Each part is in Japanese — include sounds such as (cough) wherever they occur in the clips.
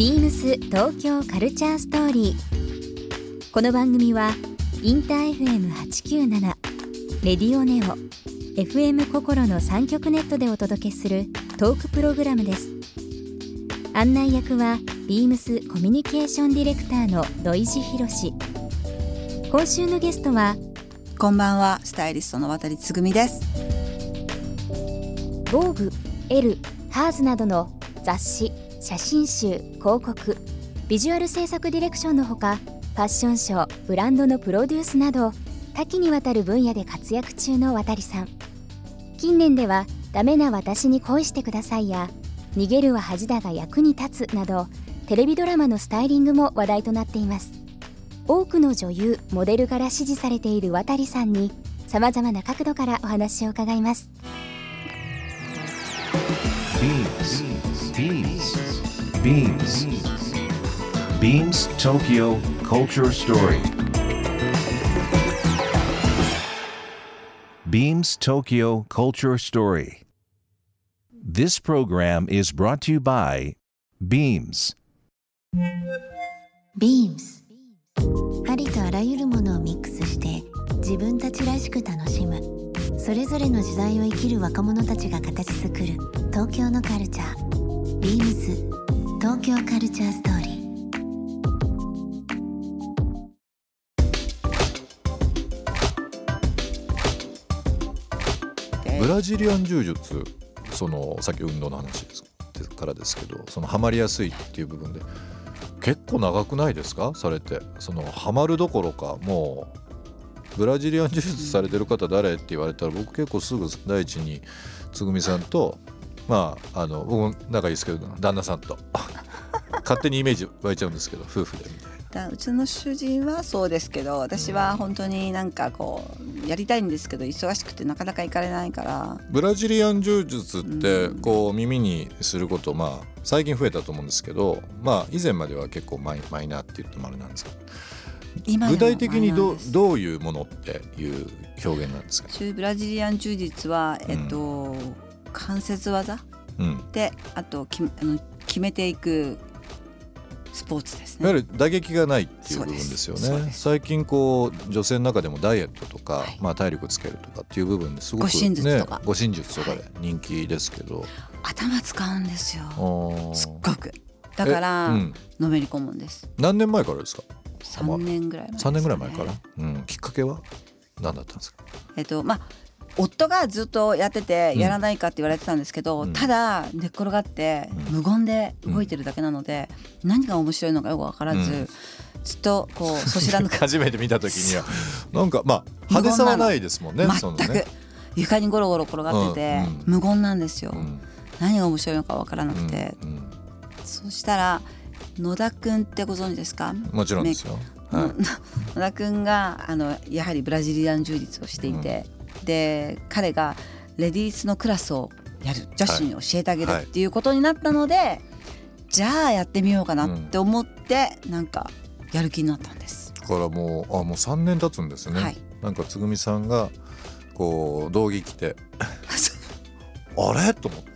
ビームス東京カルチャーストーリー。この番組はインター FM897 レディオネオ FM 心の三極ネットでお届けするトークプログラムです。案内役はビームスコミュニケーションディレクターの土井博志。今週のゲストはこんばんは、スタイリストの渡つぐみです。ボーグ、エル、ハーズなどの雑誌、写真集、広告、ビジュアル制作ディレクションのほか、ファッションショー、ブランドのプロデュースなど、多岐にわたる分野で活躍中の渡さん。近年では、ダメな私に恋してくださいや、逃げるは恥だが役に立つなど、テレビドラマのスタイリングも話題となっています。多くの女優、モデルから支持されている渡さんに、様々な角度からお話を伺います。Beams. Beams. Beams. Beams Tokyo Culture Story. Beams Tokyo Culture Story. This program is brought to you by Beams. ビームスありとあらゆるものをミックスして自分たちらしく楽しむそれぞれの時代を生きる若者たちが形作る東京のカルチャー。ビームス東京カルチャーストーリー。ブラジリアン柔術そのさっき運動の話ですからですけどそのハマりやすいっていう部分で結構長くないですか？されて。そのハマるどころかもうブラジリアン柔術されてる方誰？って言われたら僕結構すぐ第一につぐみさんとまああの僕も仲いいですけど旦那さんと。(laughs) 勝手にイメージ湧いちゃうんですけど夫婦でみたいな。だうちの主人はそうですけど私は本当になんかこうやりたいんですけど忙しくてなかなか行かれないから。ブラジリアン柔術ってうん。こう耳にすることまあ最近増えたと思うんですけどまあ以前までは結構マイマイナーって言ってもあれなんですけど具体的にどどういうものっていう表現なんですか、中ブラジリアン柔術はえっと、関節技うん、であときあの決めていくスポーツですね。いわゆる打撃がないっていう部分ですよね。最近こう女性の中でもダイエットとか、はい。まあ、体力つけるとかっていう部分ですごく護身術とか。身術とかで人気ですけど、頭使うんですよ。すっごく。だから、えうん。のめり込むんです。何年前からですか？3年ぐらい前です3かね。年ぐらい前から、うん、きっかけは？何だったんですか？えっとまあ夫がずっとやっててうんやらないかって言われてたんですけど、うん。ただ寝っ転がってうん。無言で動いてるだけなので、何が面白いのかよく分からず、うん。ずっとこうそしらぬ初めて見た時には。なんかまあ派手さはないですもんね全くね床にゴロゴロ転がってて、うん無言なんですよ、うん。何が面白いのか分からなくて、うんうん。そしたら野田くんってご存知ですか？もちろんですよ、はい。う (laughs) ん野田くんがあのやはりブラジリアン柔術をしていて、で彼がレディースのクラスをやる女子に教えてあげるはい。っていうことになったので、じゃあやってみようかなって思って、なんかやる気になったんです。だからもうあもう3年経つんですね、はい。なんかつぐみさんがこう道着着て (laughs) あれ？と思って。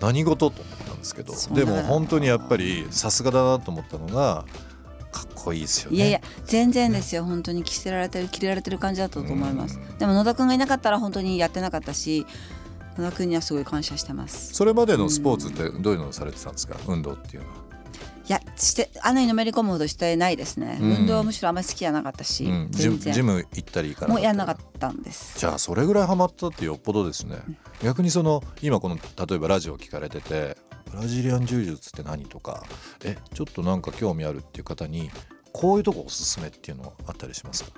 何事と。思ったんですけどでも本当にやっぱりさすがだなと思ったのがかっこいいですよね。いやいや全然ですよ。本当に着せられてる着れられてる感じだったと思います。うん。でも野田くんがいなかったら本当にやってなかったし野田くんにはすごい感謝してます。それまでのスポーツってどういうのをされてたんですか？運動っていうのは。いやしてあのにのめり込むほどしてないですね、うん。運動はむしろあんまり好きじゃなかったし、うん、ジム行ったり行かなもうやんなかったんです。じゃあそれぐらいハマったってよっぽどですね。逆にその今この例えばラジオ聞かれててブラジリアン柔術って何とかえちょっとなんか興味あるっていう方にこういうとこおすすめっていうのはあったりしますか？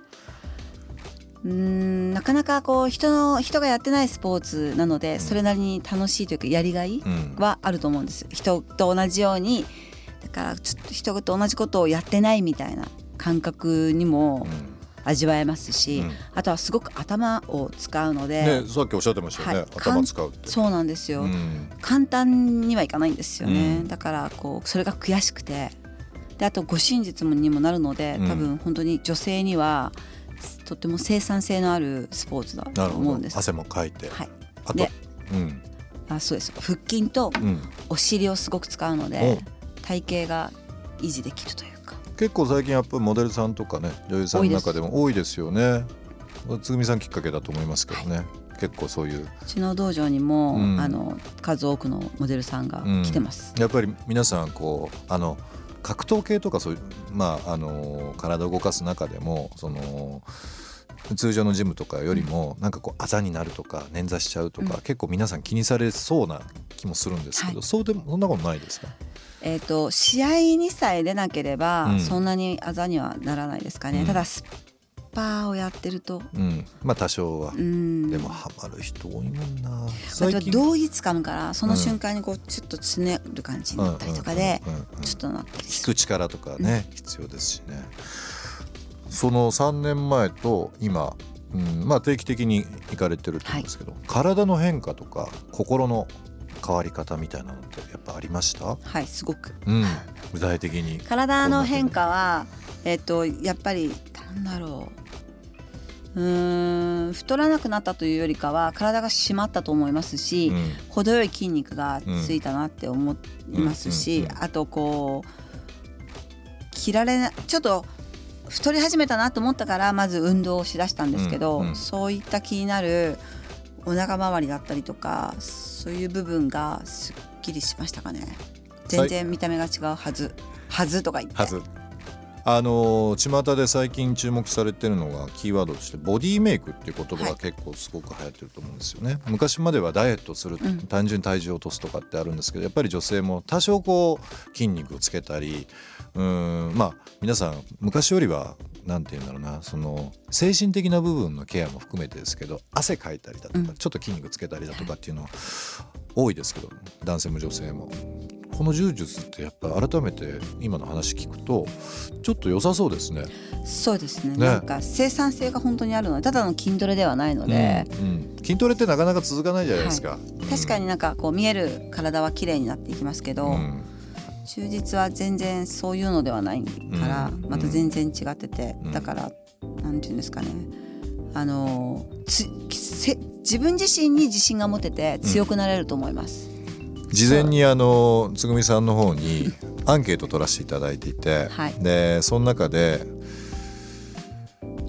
うーんなかなかこう人の人がやってないスポーツなので、ん。それなりに楽しいというかやりがいうん。はあると思うんです。人と同じようにだからちょっと人と同じことをやってないみたいな感覚にもうん味わえますし、うん。あとはすごく頭を使うので、ねさっきおっしゃってましたよね、はい頭使うって。そうなんですよ、うん。簡単にはいかないんですよね、うん。だからこうそれが悔しくて。であと護身術にもなるのでうん。多分本当に女性にはとても生産性のあるスポーツだと思うんです。汗もかいて、はい、あとあそうです。腹筋とうん。お尻をすごく使うので体型が維持できるという。か結構最近やっぱりモデルさんとかね女優さんの中でも多いですよね。つぐみさんきっかけだと思いますけどね、結構そういう。うちの道場にも、うん。あの数多くのモデルさんが来てます、やっぱり皆さんこうあの格闘系とかそういうまああの体を動かす中でもその通常のジムとかよりもなんかこうあざになるとか捻挫しちゃうとか、うん。結構皆さん気にされそうな気もするんですけど、はい。そうでもそんなことないですか？えー、と試合にさえ出なければ、うん。そんなにあざにはならないですかね、うん。ただスパーをやってると。うん。まあ多少は、うん。でもハマる人多いもんな。最近は道着掴むからそのうん瞬間にこうちょっとつねる感じになったりとかでちょっとなったり引する。く力とかね、必要ですしねその3年前と今、うん、まあ定期的に行かれてると思うんですけど、体の変化とか心の変わり方みたいなのってやっぱありました、はいすごく。うん、具体的に。体の変化はえっ、とやっぱりなんだろう。うーん太らなくなったというよりかは体が締まったと思いますし、うん。程よい筋肉がついたなって思いますし、あとこう切られなちょっと太り始めたなと思ったからまず運動をしだしたんですけど、うんうん。そういった気になるお腹周りだったりとかそういう部分がすっきりしましたかね。全然見た目が違うはず。はずとか言って。はずあのー巷で最近注目されてるのがキーワードとしてボディメイクっていう言葉がはい。結構すごく流行ってると思うんですよね、昔まではダイエットする、うん。単純に体重を落とすとかってあるんですけどやっぱり女性も多少こう筋肉をつけたりうーんまあ皆さん昔よりはなんて言うんだろうなその精神的な部分のケアも含めてですけど汗かいたりだとか、うん。ちょっと筋肉つけたりだとかっていうのは多いですけど男性も女性も。この柔術ってやっぱ改めて今の話聞くとちょっと良さそうですね。そうですね。ね。なんか生産性が本当にあるのでただの筋トレではないので、うんうん。筋トレってなかなか続かないじゃないですか。確かになんかこう見える体は綺麗になっていきますけど、うん。充実は全然そういうのではないから、うん。また全然違ってて、うん。だからなんていうんですかね。あのつせ自分自身に自信が持てて強くなれると思います。事前にあのつぐみさんの方にアンケート取らせていただいていて、はい。でその中で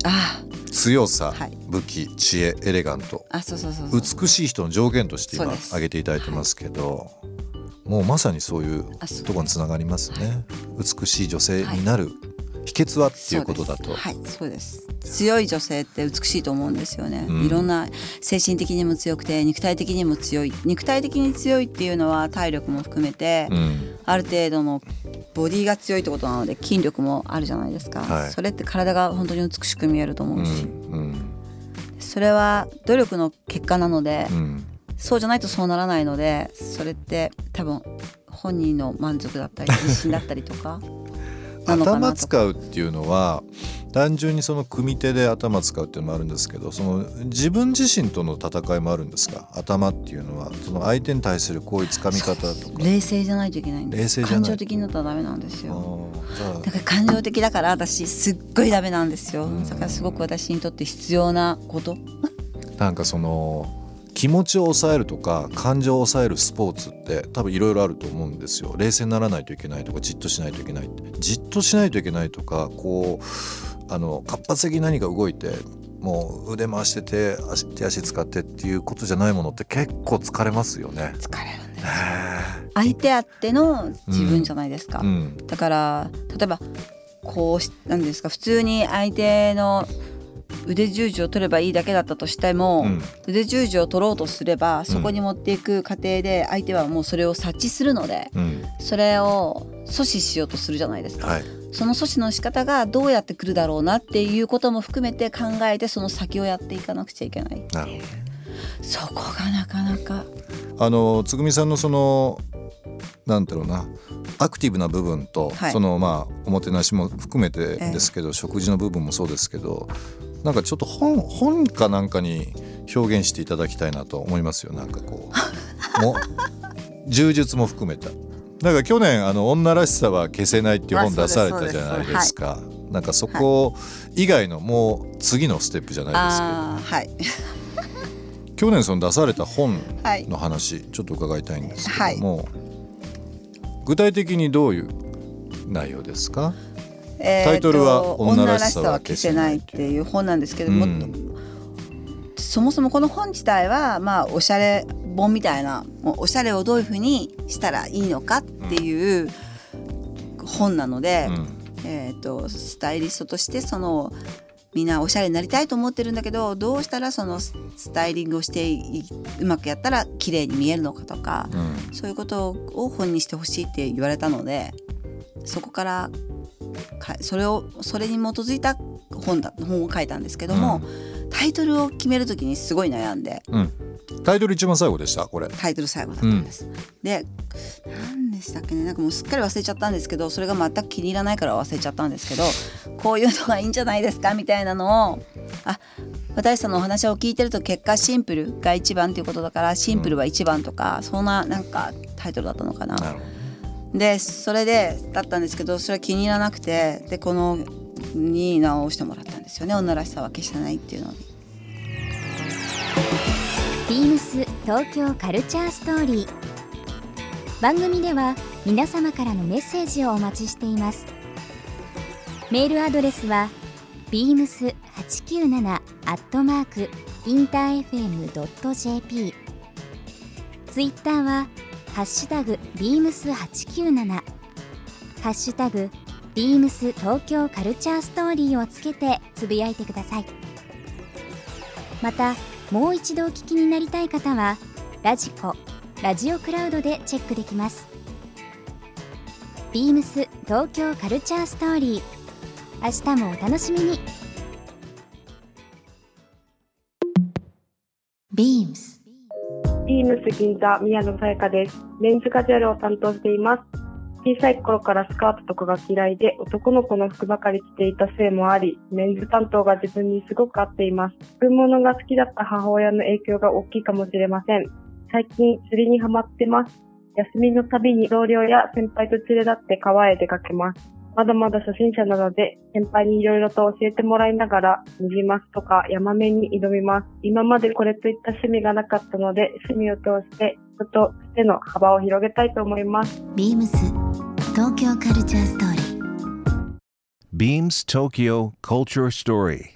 あ。強さ、はい。武器知恵エレガント美しい人の条件として今挙げていただいてますけど、もうまさにそういうところにつながりますね。美しい女性になる秘訣はっていうことだと。はいそうです。強い女性って美しいと思うんですよね、うん。いろんな精神的にも強くて肉体的にも強い。肉体的に強いっていうのは体力も含めて、うん。ある程度のボディが強いってことなので筋力もあるじゃないですか、はい。それって体が本当に美しく見えると思ううし、ん。それは努力の結果なので、そうじゃないとそうならないのでそれって多分本人の満足だったり自信だったりとか (laughs) 頭と使うっていうのは単純にその組手で頭使うっていうのもあるんですけどその自分自身との戦いもあるんですか？頭っていうのは。その相手に対するこういう掴み方とか。冷静じゃないといけないんです。冷静じゃない。感情的になったらダメなんですよ。だから感情的だから私すっごいダメなんですよ。うん。だからすごく私にとって必要なこと。なんかその気持ちを抑えるとか感情を抑えるスポーツって多分いろいろあると思うんですよ。冷静にならないといけないとかじっとしないといけないじっとしないといけないとかこうあの活発的に何か動いてもう腕回して手足手足使ってっていうことじゃないものって結構疲れますよね。疲れるんですへ相手あっての自分じゃないですか、ーうん。だから例えばこうしなんですか普通に相手の腕十字を取ればいいだけだったとしても、うん。腕十字を取ろうとすればそこに持っていく過程で相手はもうそれを察知するのでうん。それを阻止しようとするじゃないですか、はい。その阻止の仕方がどうやってくるだろうなっていうことも含めて考えてその先をやっていかなくちゃいけないなるほど。そこがなかなか。あのつぐみさんのそのなんだろうな。アクティブな部分と、はい。そのまあおもてなしも含めてですけど、食事の部分もそうですけどなんかちょっと本本かなんかに表現していただきたいなと思いますよ。なんかこう。も柔術も含めた。だから去年あの女らしさは消せないっていう本出されたじゃないですか。なんかそこ以外のもう次のステップじゃないですけど、ああはい。去年その出された本はい。の話ちょっと伺いたいんですけども、はい。具体的にどういう内容ですか？えーとタイトルは女らしさは消せないっていう本なんですけども、うんそもそもこの本自体はまあおしゃれ本みたいなおしゃれをどういうふうにしたらいいのかっていう本なので、うん。えー、とスタイリストとしてそのみんなおしゃれになりたいと思ってるんだけどどうしたらそのススタイリングをしていうまくやったら綺麗に見えるのかとか、うん。そういうことを本にしてほしいって言われたのでそこからかそれをそれに基づいた本だ本を書いたんですけども、タイトルを決める時にすごい悩んで。うん。タイトル一番最後でしたこれ。タイトル最後だったんです。で何でしたっけねなんかもうすっかり忘れちゃったんですけどそれが全く気に入らないから忘れちゃったんですけどこういうのがいいんじゃないですかみたいなのをあ私さんのお話を聞いてると結果シンプルが一番っていうことだからシンプルは一番とか、そんななんかタイトルだったのかな。なるほどでそれでだったんですけどそれは気に入らなくてでこのに直してもらったんですよね。女らしさは消さないっていうのに。ビームス東京カルチャーストーリー。番組では皆様からのメッセージをお待ちしています。メールアドレスは beams897 アットマークインター FM.jp ツイッターはハッシュタグ beams897 ハッシュタグ beams 東京カルチャーストーリーをつけてつぶやいてください。またもう一度お聞きになりたい方はラジコラジオクラウドでチェックできます。ビームス東京カルチャーストーリー。明日もお楽しみに。ビームス。ビームス銀座宮野さやかです。メンズカジュアルを担当しています。小さい頃からスカートとかが嫌いで男の子の服ばかり着ていたせいもあり、メンズ担当が自分にすごく合っています。服物が好きだった母親の影響が大きいかもしれません。最近釣りにハマってます。休みのたびに同僚や先輩と連れ立って川へ出かけます。まだまだ初心者なので、先輩にいろいろと教えてもらいながら、ニジマスとかヤマメに挑みます。今までこれといった趣味がなかったので、趣味を通して、人としての幅を広げたいと思います。ビームス東京カルチャーストーリー Beams Tokyo Culture Story.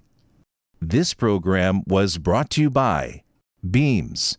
This program was brought to you by Beams.